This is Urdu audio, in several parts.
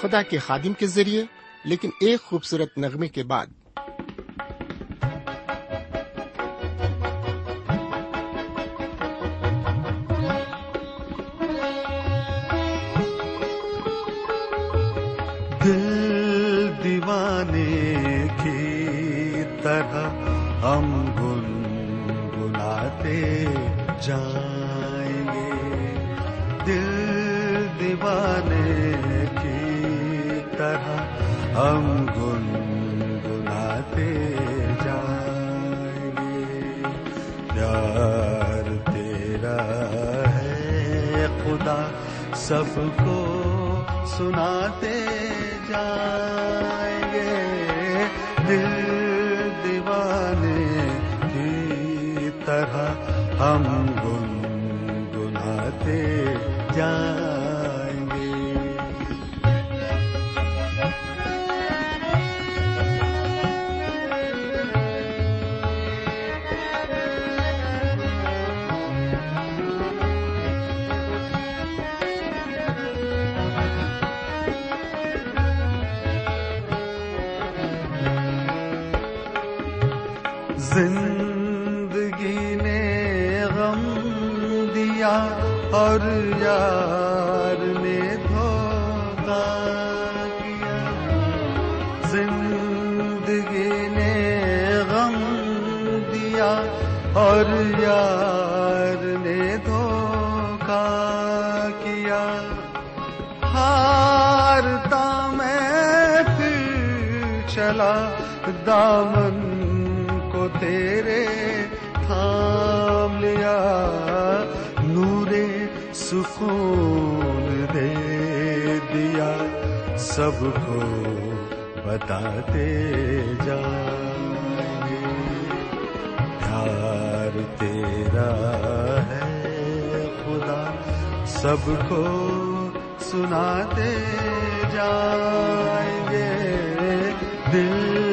خدا کے خادم کے ذریعے، لیکن ایک خوبصورت نغمے کے بعد۔ دل دیوانے کی طرح ہم گنگناتے جائیں گے۔ دل دیوانے طرح ہم گنگناتے جائیں گے۔ پیار تیرا ہے خدا، سب کو سناتے جائیں گے۔ دل دیوانے کی طرح ہم گنگناتے جائیں زندگی نے غم دیا اور یار نے دھوکا کیا۔ زندگی نے غم دیا اور یار نے دھوکا کیا۔ ہارتا میں پھر چلا دامن تیرے تھام لیا نورے سکون دے دیا، سب کو بتاتے جائیں گے پیار تیرا ہے خدا، سب کو سناتے جائیں گے۔ دل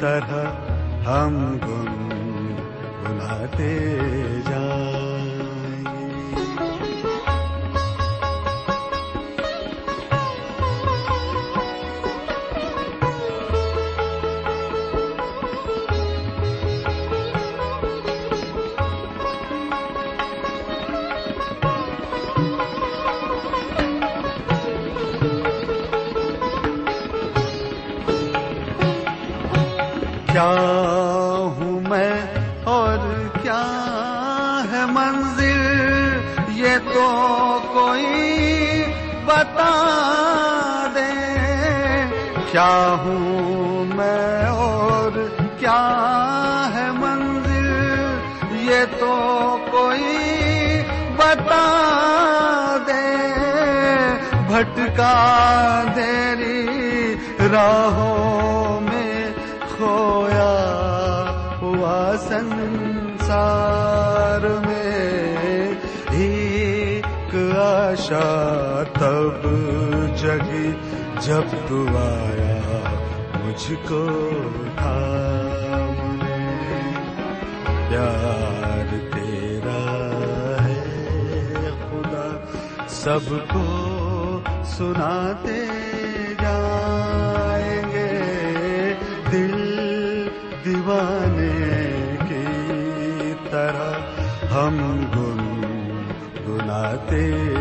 طرح ہم گن گنگناتے جائیں کیا ہے منزل؟ یہ تو کوئی بتا دے، بھٹکا دیری راہوں میں کھویا ہوا سنسار میں۔ ایک آشا تب جگی جب تو آیا۔ مجھ کو تھامنے۔ پیار تیرا ہے خدا، سب کو سناتے جائیں گے۔ دل دیوانے کی طرح ہم گنگناتے جائیں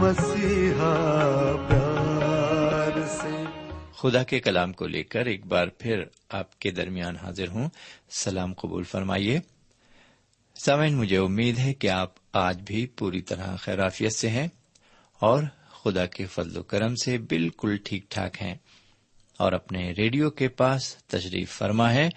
مسیحا پیار سے۔ خدا کے کلام کو لے کر ایک بار پھر آپ کے درمیان حاضر ہوں۔ سلام قبول فرمائیے۔ سامعین، مجھے امید ہے کہ آپ آج بھی پوری طرح خیرافیت سے ہیں اور خدا کے فضل و کرم سے بالکل ٹھیک ٹھاک ہیں۔ اور اپنے ریڈیو کے پاس تشریف فرما ہے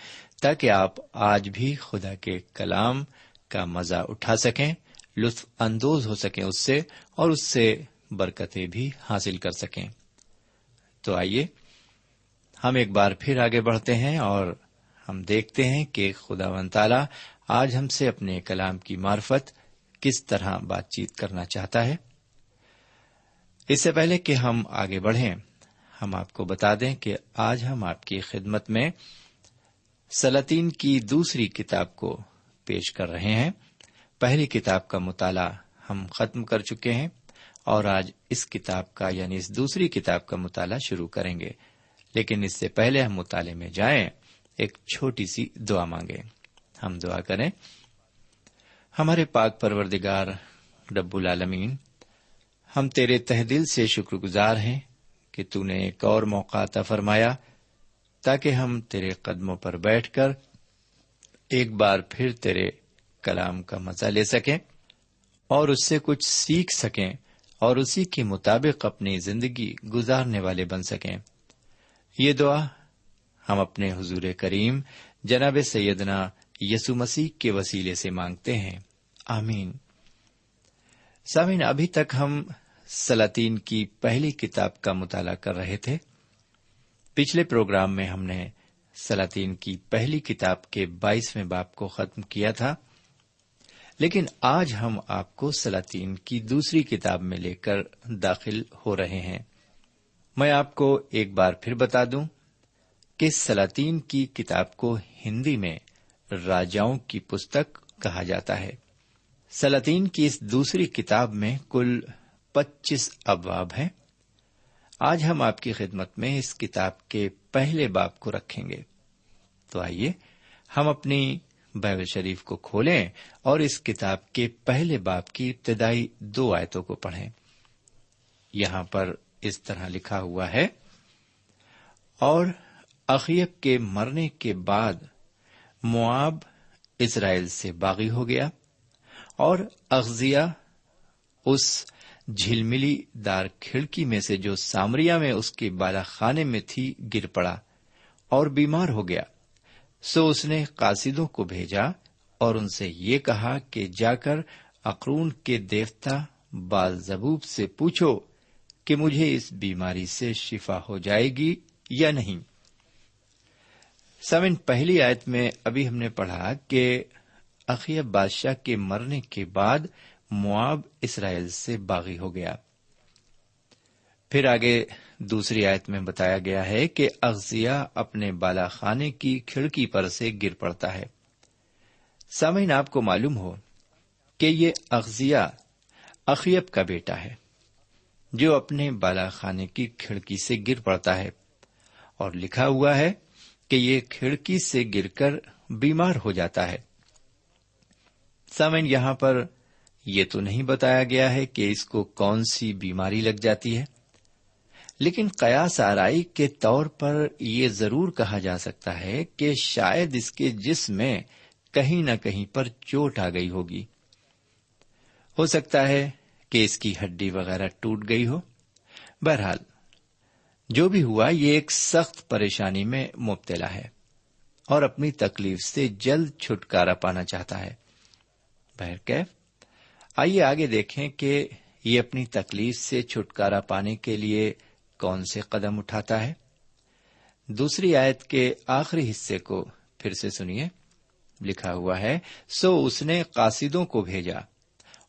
تاکہ آپ آج بھی خدا کے کلام کا مزہ اٹھا سکیں۔ لطف اندوز ہو سکیں اس سے اور اس سے برکتیں بھی حاصل کر سکیں۔ تو آئیے، ہم ایک بار پھر آگے بڑھتے ہیں اور ہم دیکھتے ہیں کہ خدا و تعالی آج ہم سے اپنے کلام کی معرفت کس طرح بات چیت کرنا چاہتا ہے۔ اس سے پہلے کہ ہم آگے بڑھیں، ہم آپ کو بتا دیں کہ آج ہم آپ کی خدمت میں سلاطین کی دوسری کتاب کو پیش کر رہے ہیں۔ پہلی کتاب کا مطالعہ ہم ختم کر چکے ہیں اور آج اس کتاب کا یعنی اس دوسری کتاب کا مطالعہ شروع کریں گے۔ لیکن اس سے پہلے ہم مطالعے میں جائیں، ایک چھوٹی سی دعا مانگیں۔ ہم دعا کریں، ہمارے پاک پروردگار رب العالمین، ہم تیرے تہ دل سے شکر گزار ہیں کہ تو نے ایک اور موقع عطا فرمایا تاکہ ہم تیرے قدموں پر بیٹھ کر ایک بار پھر تیرے کلام کا مزہ لے سکیں اور اس سے کچھ سیکھ سکیں اور اسی کے مطابق اپنی زندگی گزارنے والے بن سکیں۔ یہ دعا ہم اپنے حضور کریم جناب سیدنا یسو مسیح کے وسیلے سے مانگتے ہیں۔ آمین۔ سامین ابھی تک ہم سلاطین کی پہلی کتاب کا مطالعہ کر رہے تھے۔ پچھلے پروگرام میں ہم نے سلاطین کی پہلی کتاب کے بائیسویں باپ کو ختم کیا تھا۔ لیکن آج ہم آپ کو سلاطین کی دوسری کتاب میں لے کر داخل ہو رہے ہیں۔ میں آپ کو ایک بار پھر بتا دوں کہ سلاطین کی کتاب کو ہندی میں راجاؤں کی پستک کہا جاتا ہے۔ سلاطین کی اس دوسری کتاب میں کل پچیس ابواب ہیں۔ آج ہم آپ کی خدمت میں اس کتاب کے پہلے باپ کو رکھیں گے۔ تو آئیے ہم اپنی بائبل شریف کو کھولیں اور اس کتاب کے پہلے باپ کی ابتدائی دو آیتوں کو پڑھیں۔ یہاں پر اس طرح لکھا ہوا ہے، اور اخیب کے مرنے کے بعد مواب اسرائیل سے باغی ہو گیا اور اغزیا اس جھلملی دار کھڑکی میں سے جو سامریا میں اس کے بالا خانے میں تھی، گر پڑا اور بیمار ہو گیا۔ سو اس نے قاصدوں کو بھیجا اور ان سے یہ کہا کہ جا کر اقرون کے دیوتا بالزبوب سے پوچھو کہ مجھے اس بیماری سے شفا ہو جائے گی یا نہیں۔ سمن پہلی آیت میں ابھی ہم نے پڑھا کہ اقیب بادشاہ کے مرنے کے بعد مواب اسرائیل سے باغی ہو گیا۔ پھر آگے دوسری آیت میں بتایا گیا ہے کہ اغزیا اپنے بالا خانے کی کھڑکی پر سے گر پڑتا ہے۔ سامعین، آپ کو معلوم ہو کہ یہ اغزیا اقیب کا بیٹا ہے جو اپنے بالا خانے کی کھڑکی سے گر پڑتا ہے اور لکھا ہوا ہے کہ یہ کھڑکی سے گر کر بیمار ہو جاتا ہے۔ سامن یہاں پر یہ تو نہیں بتایا گیا ہے کہ اس کو کون سی بیماری لگ جاتی ہے۔ لیکن قیاس آرائی کے طور پر یہ ضرور کہا جا سکتا ہے کہ شاید اس کے جسم میں کہیں نہ کہیں پر چوٹ آ گئی ہوگی۔ ہو سکتا ہے کہ اس کی ہڈی وغیرہ ٹوٹ گئی ہو۔ بہرحال، جو بھی ہوا، یہ ایک سخت پریشانی میں مبتلا ہے اور اپنی تکلیف سے جلد چھٹکارا پانا چاہتا ہے۔ بہرکیف آئیے آگے دیکھیں کہ یہ اپنی تکلیف سے چھٹکارا پانے کے لیے کون سے قدم اٹھاتا ہے؟ دوسری آیت کے آخری حصے کو پھر سے سنیے۔ لکھا ہوا ہے، سو اس نے قاصدوں کو بھیجا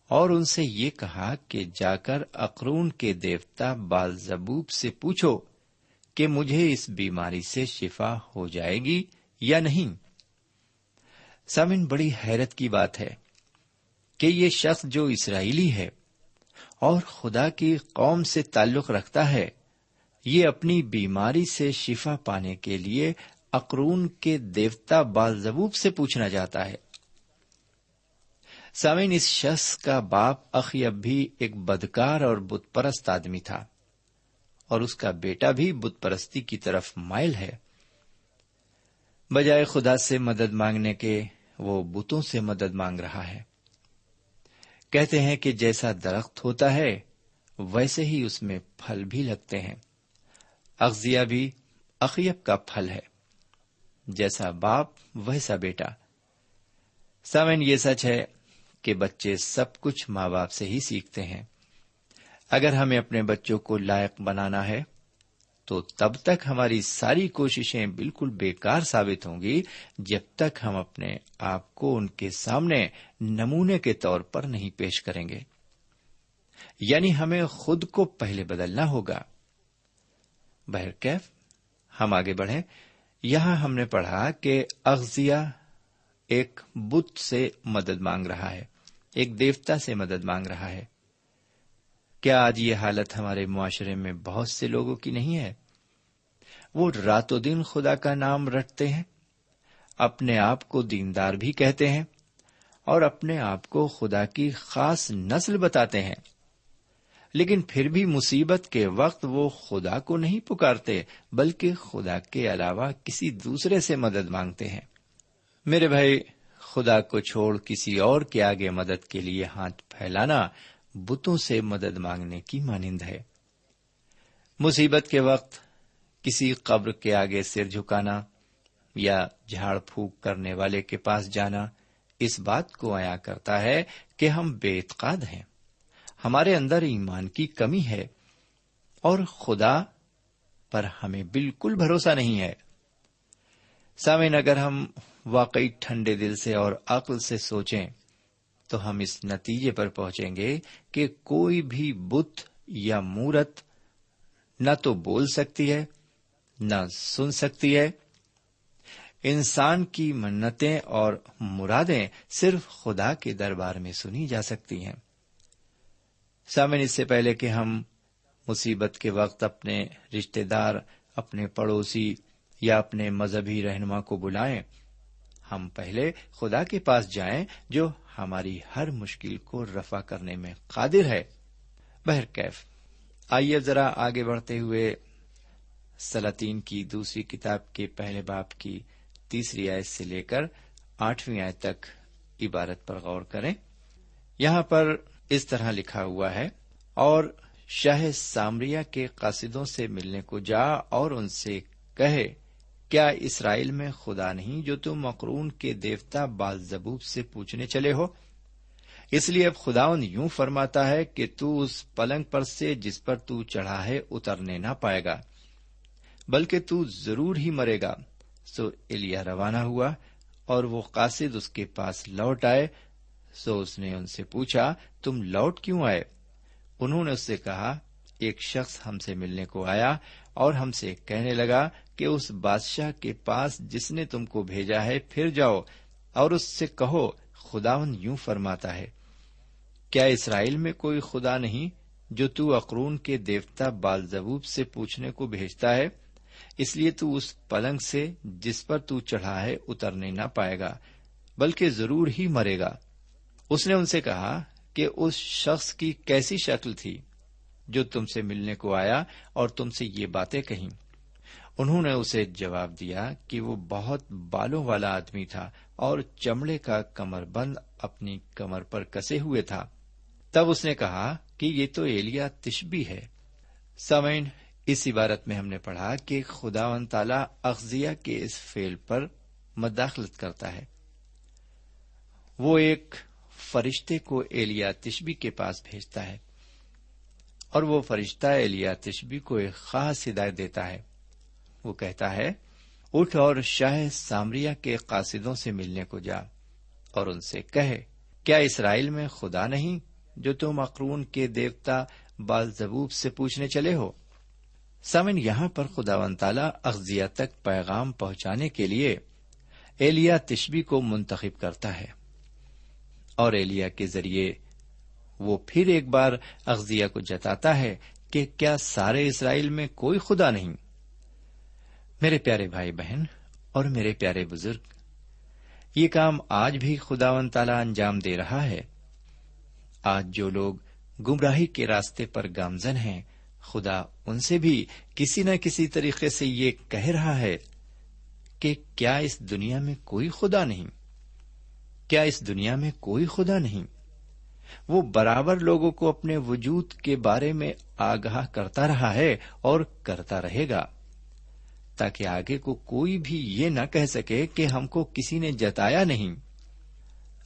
اور ان سے یہ کہا کہ جا کر اقرون کے دیوتا بال زبوب سے پوچھو کہ مجھے اس بیماری سے شفا ہو جائے گی یا نہیں۔ سمن بڑی حیرت کی بات ہے کہ یہ شخص جو اسرائیلی ہے اور خدا کی قوم سے تعلق رکھتا ہے یہ اپنی بیماری سے شفا پانے کے لیے اقرون کے دیوتا بالزبوب سے پوچھنا چاہتا ہے۔ سامعین، اس شخص کا باپ اخیب بھی ایک بدکار اور بت پرست آدمی تھا اور اس کا بیٹا بھی بت پرستی کی طرف مائل ہے۔ بجائے خدا سے مدد مانگنے کے، وہ بتوں سے مدد مانگ رہا ہے۔ کہتے ہیں کہ جیسا درخت ہوتا ہے، ویسے ہی اس میں پھل بھی لگتے ہیں۔ اغزیا بھی اقیب کا پھل ہے۔ جیسا باپ، ویسا بیٹا۔ سامن یہ سچ ہے کہ بچے سب کچھ ماں باپ سے ہی سیکھتے ہیں۔ اگر ہمیں اپنے بچوں کو لائق بنانا ہے، تو تب تک ہماری ساری کوششیں بالکل بیکار ثابت ہوں گی، جب تک ہم اپنے آپ کو ان کے سامنے نمونے کے طور پر نہیں پیش کریں گے۔ یعنی ہمیں خود کو پہلے بدلنا ہوگا۔ بہرکیف، ہم آگے بڑھیں۔ یہاں ہم نے پڑھا کہ اغزیا ایک بت سے مدد مانگ رہا ہے، ایک دیوتا سے مدد مانگ رہا ہے۔ کیا آج یہ حالت ہمارے معاشرے میں بہت سے لوگوں کی نہیں ہے؟ وہ راتوں دن خدا کا نام رٹتے ہیں، اپنے آپ کو دیندار بھی کہتے ہیں اور اپنے آپ کو خدا کی خاص نسل بتاتے ہیں۔ لیکن پھر بھی مصیبت کے وقت وہ خدا کو نہیں پکارتے، بلکہ خدا کے علاوہ کسی دوسرے سے مدد مانگتے ہیں۔ میرے بھائی، خدا کو چھوڑ کسی اور کے آگے مدد کے لیے ہاتھ پھیلانا بتوں سے مدد مانگنے کی مانند ہے۔ مصیبت کے وقت کسی قبر کے آگے سر جھکانا یا جھاڑ پھونک کرنے والے کے پاس جانا اس بات کو آیا کرتا ہے کہ ہم بے اعتقاد ہیں۔ ہمارے اندر ایمان کی کمی ہے اور خدا پر ہمیں بالکل بھروسہ نہیں ہے۔ سامن اگر ہم واقعی ٹھنڈے دل سے اور عقل سے سوچیں، تو ہم اس نتیجے پر پہنچیں گے کہ کوئی بھی بت یا مورت نہ تو بول سکتی ہے، نہ سن سکتی ہے۔ انسان کی منتیں اور مرادیں صرف خدا کے دربار میں سنی جا سکتی ہیں۔ سامن اس سے پہلے کہ ہم مصیبت کے وقت اپنے رشتے دار، اپنے پڑوسی یا اپنے مذہبی رہنما کو بلائیں، ہم پہلے خدا کے پاس جائیں جو ہماری ہر مشکل کو رفع کرنے میں قادر ہے۔ بہرکیف آئیے ذرا آگے بڑھتے ہوئے سلاطین کی دوسری کتاب کے پہلے باپ کی تیسری آیت سے لے کر آٹھویں آیت تک عبارت پر غور کریں۔ یہاں پر اس طرح لکھا ہوا ہے، اور شاہ سامریا کے قاصدوں سے ملنے کو جا اور ان سے کہے، کیا اسرائیل میں خدا نہیں جو تم مقرون کے دیوتا بال زبوب سے پوچھنے چلے ہو؟ اس لیے اب خداون یوں فرماتا ہے کہ تو اس پلنگ پر سے جس پر تو چڑھا ہے اترنے نہ پائے گا، بلکہ تو ضرور ہی مرے گا۔ سو الیا روانہ ہوا اور وہ قاصد اس کے پاس لوٹ آئے سو اس نے ان سے پوچھا، تم لوٹ کیوں آئے؟ انہوں نے اس سے کہا، ایک شخص ہم سے ملنے کو آیا اور ہم سے کہنے لگا کہ اس بادشاہ کے پاس جس نے تم کو بھیجا ہے، پھر جاؤ اور اس سے کہو، خداون یوں فرماتا ہے، کیا اسرائیل میں کوئی خدا نہیں جو تو اقرون کے دیوتا بالزبوب سے پوچھنے کو بھیجتا ہے؟ اس لیے تو اس پلنگ سے جس پر تو چڑھا ہے، اترنے نہ پائے گا، بلکہ ضرور ہی مرے گا۔ اس نے ان سے کہا کہ اس شخص کی کیسی شکل تھی جو تم سے ملنے کو آیا اور تم سے یہ باتیں کہیں۔ انہوں نے اسے جواب دیا کہ وہ بہت بالوں والا آدمی تھا اور چمڑے کا کمر بند اپنی کمر پر کسے ہوئے تھا۔ تب اس نے کہا کہ یہ تو ایلیا تشبی ہے۔ سمین اس عبارت میں ہم نے پڑھا کہ خدا و تعالی اغزیہ کے اس فیل پر مداخلت کرتا ہے۔ وہ ایک فرشتے کو ایلیا تشبی کے پاس بھیجتا ہے اور وہ فرشتہ ایلیا تشبی کو ایک خاص ہدایت دیتا ہے۔ وہ کہتا ہے، اٹھ اور شاہ سامریا کے قاصدوں سے ملنے کو جا اور ان سے کہے، کیا اسرائیل میں خدا نہیں جو تم اقرون کے دیوتا بالزبوب سے پوچھنے چلے ہو؟ سمن یہاں پر خدا و تعالی اغزیہ تک پیغام پہنچانے کے لیے ایلیا تشبی کو منتخب کرتا ہے۔ اور ایلیا کے ذریعے وہ پھر ایک بار اغزیہ کو جتاتا ہے کہ کیا سارے اسرائیل میں کوئی خدا نہیں۔ میرے پیارے بھائی بہن اور میرے پیارے بزرگ، یہ کام آج بھی خدا و تعالی انجام دے رہا ہے۔ آج جو لوگ گمراہی کے راستے پر گامزن ہیں، خدا ان سے بھی کسی نہ کسی طریقے سے یہ کہہ رہا ہے کہ کیا اس دنیا میں کوئی خدا نہیں۔ کیا اس دنیا میں کوئی خدا نہیں؟ وہ برابر لوگوں کو اپنے وجود کے بارے میں آگاہ کرتا رہا ہے اور کرتا رہے گا، تاکہ آگے کو کوئی بھی یہ نہ کہہ سکے کہ ہم کو کسی نے جتایا نہیں۔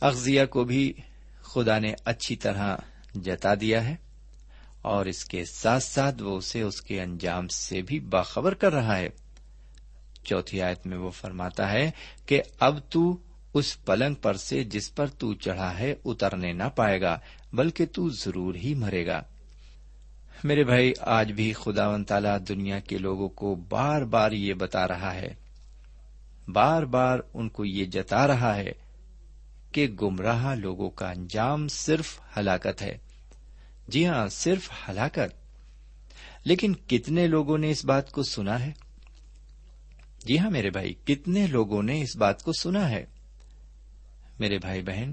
اغزیہ کو بھی خدا نے اچھی طرح جتا دیا ہے، اور اس کے ساتھ ساتھ وہ اسے اس کے انجام سے بھی باخبر کر رہا ہے۔ چوتھی آیت میں وہ فرماتا ہے کہ اب تو اس پلنگ پر سے جس پر تو چڑھا ہے اترنے نہ پائے گا، بلکہ تو ضرور ہی مرے گا۔ میرے بھائی، آج بھی خدا و تعالی دنیا کے لوگوں کو بار بار یہ بتا رہا ہے، بار بار ان کو یہ جتا رہا ہے کہ گمراہ لوگوں کا انجام صرف ہلاکت ہے۔ جی ہاں صرف ہلاکت۔ لیکن کتنے لوگوں نے اس بات کو سنا ہے؟ جی ہاں میرے بھائی، کتنے لوگوں نے اس بات کو سنا ہے؟ میرے بھائی بہن،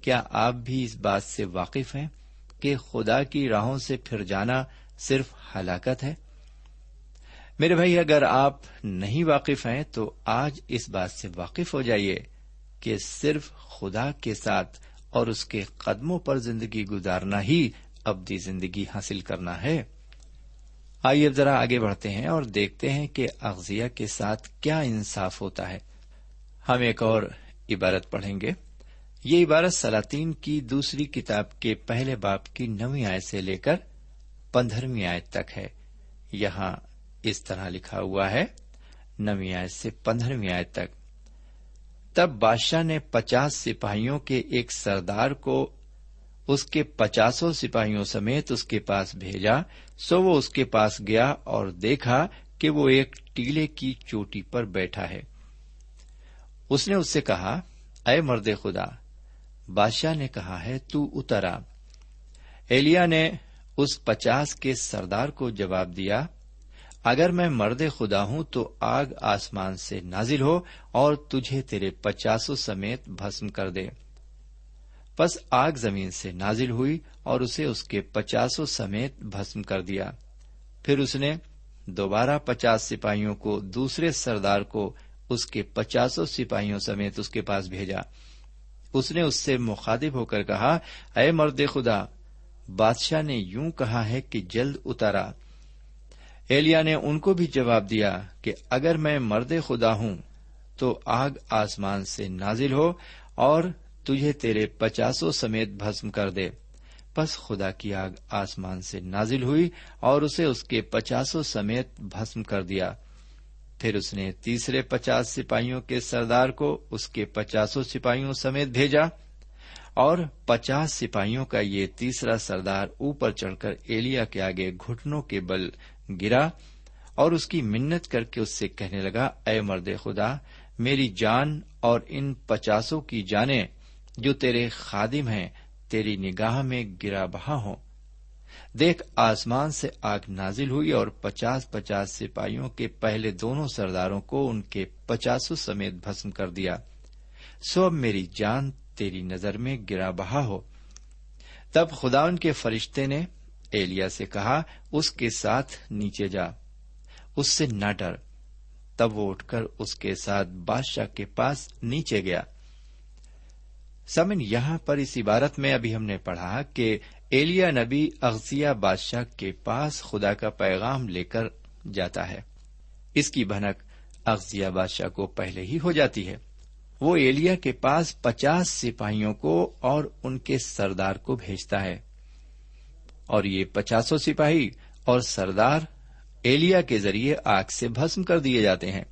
کیا آپ بھی اس بات سے واقف ہیں کہ خدا کی راہوں سے پھر جانا صرف ہلاکت ہے؟ میرے بھائی، اگر آپ نہیں واقف ہیں تو آج اس بات سے واقف ہو جائیے کہ صرف خدا کے ساتھ اور اس کے قدموں پر زندگی گزارنا ہی ابدی زندگی حاصل کرنا ہے۔ آئیے اب ذرا آگے بڑھتے ہیں اور دیکھتے ہیں کہ اغزیہ کے ساتھ کیا انصاف ہوتا ہے۔ ہم ایک اور عبارت پڑھیں گے۔ یہ عبارت سلاطین کی دوسری کتاب کے پہلے باپ کی نویں آئے سے لے کر پندرہویں آئے تک ہے۔ یہاں اس طرح لکھا ہوا ہے، نویں آئے سے پندرہویں آئے تک۔ تب بادشاہ نے پچاس سپاہیوں کے ایک سردار کو اس کے پچاسوں سپاہیوں سمیت اس کے پاس بھیجا۔ سو وہ اس کے پاس گیا اور دیکھا کہ وہ ایک ٹیلے کی چوٹی پر بیٹھا ہے۔ اس نے اس سے کہا، اے مرد خدا، بادشاہ نے کہا ہے تو اترا ایلیا نے اس پچاس کے سردار کو جواب دیا، اگر میں مرد خدا ہوں تو آگ آسمان سے نازل ہو اور تجھے تیرے پچاسوں سمیت بھسم کر دے۔ پس آگ زمین سے نازل ہوئی اور اسے اس کے پچاسوں سمیت بھسم کر دیا۔ پھر اس نے دوبارہ پچاس سپاہیوں کو دوسرے سردار کو اس کے پچاسوں سپاہیوں سمیت اس کے پاس بھیجا۔ اس نے اس سے مخاطب ہو کر کہا، اے مرد خدا، بادشاہ نے یوں کہا ہے کہ جلد اتارا۔ ایلیا نے ان کو بھی جواب دیا کہ اگر میں مرد خدا ہوں تو آگ آسمان سے نازل ہو اور تجھے تیرے پچاسوں سمیت بھسم کر دے۔ پس خدا کی آگ آسمان سے نازل ہوئی اور اسے اس کے پچاسوں سمیت بھسم کر دیا۔ پھر اس نے تیسرے پچاس سپاہیوں کے سردار کو اس کے پچاسوں سپاہیوں سمیت بھیجا اور پچاس سپاہیوں کا یہ تیسرا سردار اوپر چڑھ کر ایلیا کے آگے گھٹنوں کے بل گرا اور اس کی منت کر کے اس سے کہنے لگا، اے مرد خدا، میری جان اور ان پچاسوں کی جانیں جو تیرے خادم ہیں، تیری نگاہ میں گرا بہا ہوں۔ دیکھ آسمان سے آگ نازل ہوئی اور پچاس پچاس سپاہیوں کے پہلے دونوں سرداروں کو ان کے پچاسوں سمیت بھسم کر دیا۔ سو اب میری جان تیری نظر میں گرا بہا ہو۔ تب خدا ان کے فرشتے نے ایلیا سے کہا، اس کے ساتھ نیچے جا، اس سے نہ ڈر۔ تب وہ اٹھ کر اس کے ساتھ بادشاہ کے پاس نیچے گیا۔ سمن، یہاں پر اس عبارت میں ابھی ہم نے پڑھا کہ ایلیا نبی اغزیہ بادشاہ کے پاس خدا کا پیغام لے کر جاتا ہے۔ اس کی بھنک اغزیہ بادشاہ کو پہلے ہی ہو جاتی ہے۔ وہ ایلیا کے پاس پچاس سپاہیوں کو اور ان کے سردار کو بھیجتا ہے۔ اور یہ پچاسوں سپاہی اور سردار ایلیا کے ذریعے آگ سے بھسم کر دیے جاتے ہیں۔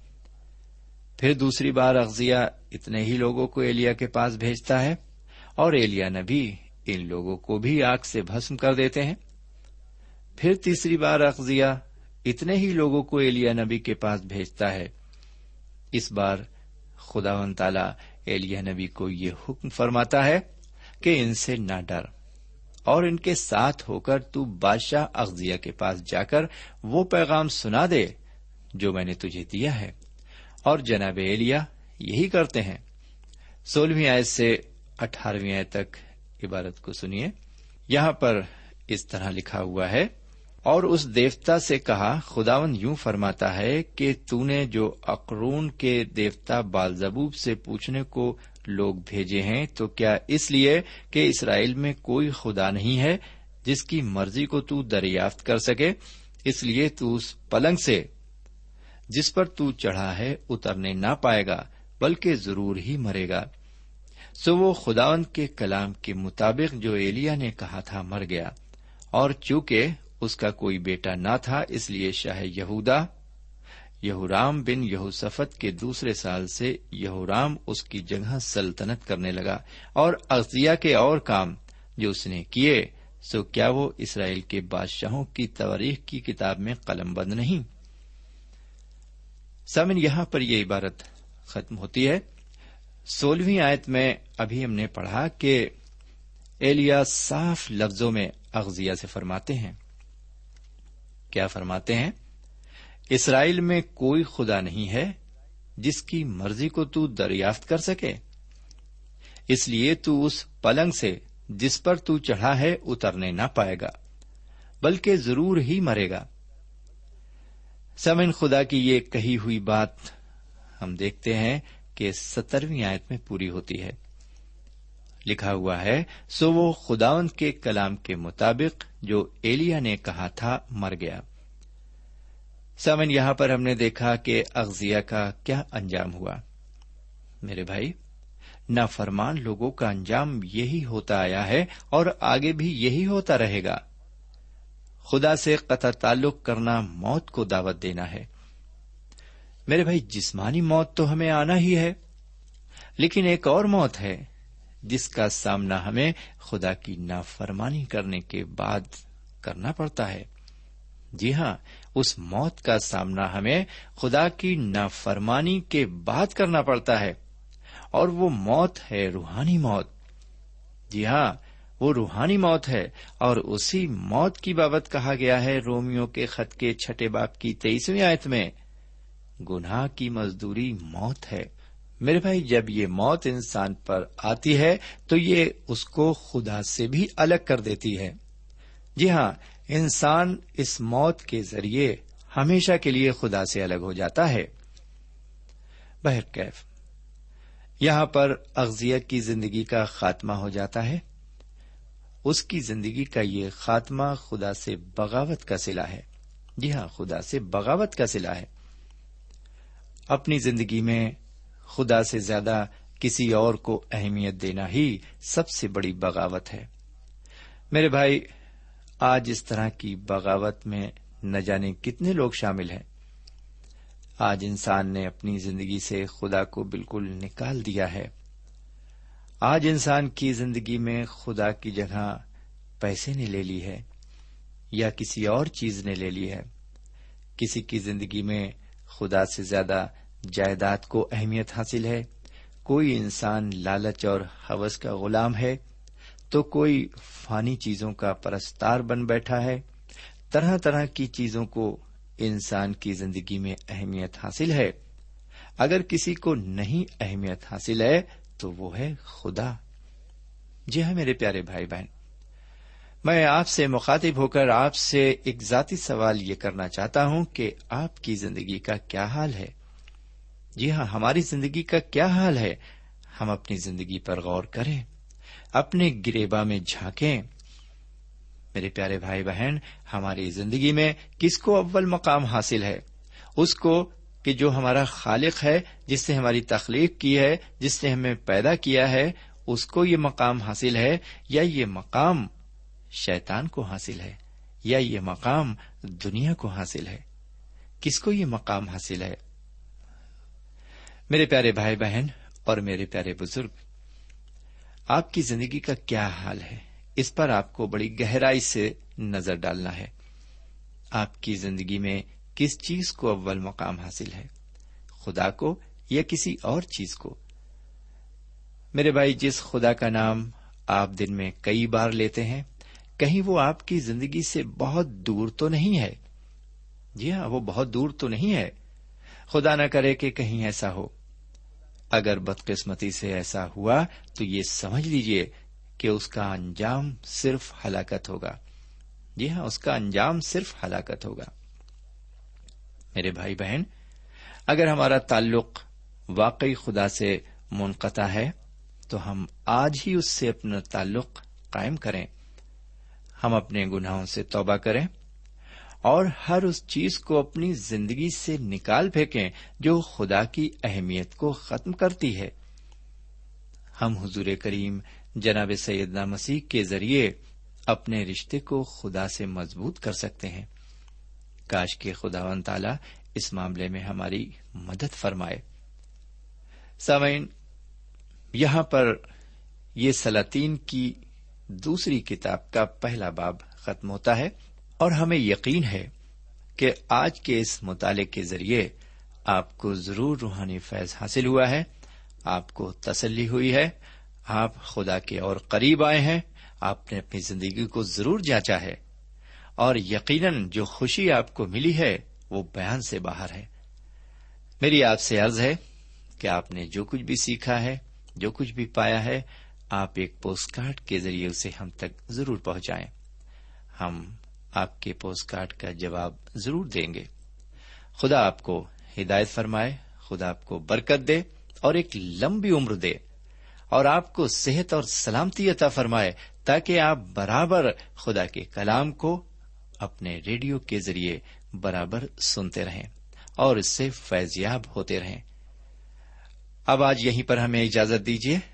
پھر دوسری بار اغزیہ اتنے ہی لوگوں کو ایلیا کے پاس بھیجتا ہے اور ایلیا نبی ان لوگوں کو بھی آگ سے بھسم کر دیتے ہیں۔ پھر تیسری بار اخذیا اتنے ہی لوگوں کو ایلیا نبی کے پاس بھیجتا ہے۔ اس بار خدا و تعالی ایلیا نبی کو یہ حکم فرماتا ہے کہ ان سے نہ ڈر اور ان کے ساتھ ہو کر تو بادشاہ اغزیا کے پاس جا کر وہ پیغام سنا دے جو میں نے تجھے دیا ہے۔ اور جناب ایلیا یہی کرتے ہیں۔ سولہویں آیت سے اٹھارہویں آیت تک عبارت کو سنیے۔ یہاں پر اس طرح لکھا ہوا ہے، اور اس دیوتا سے کہا، خداون یوں فرماتا ہے کہ تو نے جو اقرون کے دیوتا بالزبوب سے پوچھنے کو لوگ بھیجے ہیں، تو کیا اس لیے کہ اسرائیل میں کوئی خدا نہیں ہے جس کی مرضی کو تو دریافت کر سکے؟ اس لیے تو اس پلنگ سے، جس پر تو چڑھا ہے، اترنے نہ پائے گا، بلکہ ضرور ہی مرے گا۔ سو وہ خداون کے کلام کے مطابق جو ایلیا نے کہا تھا مر گیا۔ اور چونکہ اس کا کوئی بیٹا نہ تھا، اس لیے شاہ یہودا، یہورام بن یہوسفت کے دوسرے سال سے یہورام اس کی جگہ سلطنت کرنے لگا۔ اور ازیا کے اور کام جو اس نے کیے، سو کیا وہ اسرائیل کے بادشاہوں کی تاریخ کی کتاب میں قلم بند نہیں؟ سمن یہاں پر یہ عبارت ختم ہوتی ہے۔ سولہویں آیت میں ابھی ہم نے پڑھا کہ ایلیا صاف لفظوں میں اغزیا سے فرماتے ہیں۔ کیا فرماتے ہیں؟ اسرائیل میں کوئی خدا نہیں ہے جس کی مرضی کو تو دریافت کر سکے۔ اس لیے تو اس پلنگ سے جس پر تو چڑھا ہے اترنے نہ پائے گا، بلکہ ضرور ہی مرے گا۔ سمن خدا کی یہ کہی ہوئی بات ہم دیکھتے ہیں کہ سترویں آیت میں پوری ہوتی ہے۔ لکھا ہوا ہے، سو وہ خداون کے کلام کے مطابق جو ایلیا نے کہا تھا، مر گیا۔ سمن یہاں پر ہم نے دیکھا کہ اغزیا کا کیا انجام ہوا۔ میرے بھائی، نافرمان لوگوں کا انجام یہی ہوتا آیا ہے اور آگے بھی یہی ہوتا رہے گا۔ خدا سے قطع تعلق کرنا موت کو دعوت دینا ہے۔ میرے بھائی، جسمانی موت تو ہمیں آنا ہی ہے، لیکن ایک اور موت ہے، جس کا سامنا ہمیں خدا کی نافرمانی کرنے کے بعد کرنا پڑتا ہے۔ جی ہاں اس موت کا سامنا ہمیں خدا کی نافرمانی کے بعد کرنا پڑتا ہے، اور وہ موت ہے روحانی موت۔ جی ہاں وہ روحانی موت ہے، اور اسی موت کی بابت کہا گیا ہے رومیو کے خط کے چھٹے باپ کی تیئیسویں آیت میں۔ گناہ کی مزدوری موت ہے۔ میرے بھائی، جب یہ موت انسان پر آتی ہے، تو یہ اس کو خدا سے بھی الگ کر دیتی ہے۔ جی ہاں انسان اس موت کے ذریعے ہمیشہ کے لیے خدا سے الگ ہو جاتا ہے۔ بہرکیف یہاں پر اغزیت کی زندگی کا خاتمہ ہو جاتا ہے۔ اس کی زندگی کا یہ خاتمہ خدا سے بغاوت کا سلا ہے۔ جی ہاں خدا سے بغاوت کا سلا ہے۔ اپنی زندگی میں خدا سے زیادہ کسی اور کو اہمیت دینا ہی سب سے بڑی بغاوت ہے۔ میرے بھائی، آج اس طرح کی بغاوت میں نہ جانے کتنے لوگ شامل ہیں۔ آج انسان نے اپنی زندگی سے خدا کو بالکل نکال دیا ہے۔ آج انسان کی زندگی میں خدا کی جگہ پیسے نے لے لی ہے یا کسی اور چیز نے لے لی ہے۔ کسی کی زندگی میں خدا سے زیادہ جائیداد کو اہمیت حاصل ہے۔ کوئی انسان لالچ اور حوث کا غلام ہے، تو کوئی فانی چیزوں کا پرستار بن بیٹھا ہے۔ طرح طرح کی چیزوں کو انسان کی زندگی میں اہمیت حاصل ہے۔ اگر کسی کو نہیں اہمیت حاصل ہے، تو وہ ہے خدا۔ جی ہاں میرے پیارے بھائی بہن میں آپ سے مخاطب ہو کر آپ سے ایک ذاتی سوال یہ کرنا چاہتا ہوں کہ آپ کی زندگی کا کیا حال ہے؟ جی ہاں ہماری زندگی کا کیا حال ہے؟ ہم اپنی زندگی پر غور کریں، اپنے گریبا میں جھانکیں۔ میرے پیارے بھائی بہن، ہماری زندگی میں کس کو اول مقام حاصل ہے؟ اس کو کہ جو ہمارا خالق ہے، جس نے ہماری تخلیق کی ہے، جس نے ہمیں پیدا کیا ہے، اس کو یہ مقام حاصل ہے یا یہ مقام شیطان کو حاصل ہے یا یہ مقام دنیا کو حاصل ہے؟ کس کو یہ مقام حاصل ہے؟ میرے پیارے بھائی بہن اور میرے پیارے بزرگ، آپ کی زندگی کا کیا حال ہے؟ اس پر آپ کو بڑی گہرائی سے نظر ڈالنا ہے۔ آپ کی زندگی میں کس چیز کو اول مقام حاصل ہے؟ خدا کو یا کسی اور چیز کو؟ میرے بھائی، جس خدا کا نام آپ دن میں کئی بار لیتے ہیں کہیں وہ آپ کی زندگی سے بہت دور تو نہیں ہے؟ جی ہاں وہ بہت دور تو نہیں ہے۔ خدا نہ کرے کہ کہیں ایسا ہو۔ اگر بدقسمتی سے ایسا ہوا تو یہ سمجھ لیجیے کہ اس کا انجام صرف ہلاکت ہوگا۔ جی ہاں اس کا انجام صرف ہلاکت ہوگا۔ میرے بھائی بہن، اگر ہمارا تعلق واقعی خدا سے منقطع ہے، تو ہم آج ہی اس سے اپنا تعلق قائم کریں۔ ہم اپنے گناہوں سے توبہ کریں اور ہر اس چیز کو اپنی زندگی سے نکال پھینکیں جو خدا کی اہمیت کو ختم کرتی ہے۔ ہم حضور کریم جناب سیدنا مسیح کے ذریعے اپنے رشتے کو خدا سے مضبوط کر سکتے ہیں۔ کاش کے خدا و تعالی اس معاملے میں ہماری مدد فرمائے۔ سامعین، یہاں پر یہ سلاطین کی دوسری کتاب کا پہلا باب ختم ہوتا ہے اور ہمیں یقین ہے کہ آج کے اس مطالعے کے ذریعے آپ کو ضرور روحانی فیض حاصل ہوا ہے، آپ کو تسلی ہوئی ہے، آپ خدا کے اور قریب آئے ہیں، آپ نے اپنی زندگی کو ضرور جانچا ہے اور یقیناً جو خوشی آپ کو ملی ہے وہ بیان سے باہر ہے۔ میری آپ سے عرض ہے کہ آپ نے جو کچھ بھی سیکھا ہے، جو کچھ بھی پایا ہے آپ ایک پوسٹ کارڈ کے ذریعے اسے ہم تک ضرور پہنچائیں۔ ہم آپ کے پوسٹ کارڈ کا جواب ضرور دیں گے۔ خدا آپ کو ہدایت فرمائے، خدا آپ کو برکت دے اور ایک لمبی عمر دے اور آپ کو صحت اور سلامتی عطا فرمائے تاکہ آپ برابر خدا کے کلام کو اپنے ریڈیو کے ذریعے برابر سنتے رہیں اور اس سے فیضیاب ہوتے رہیں۔ اب آج یہیں پر ہمیں اجازت دیجیے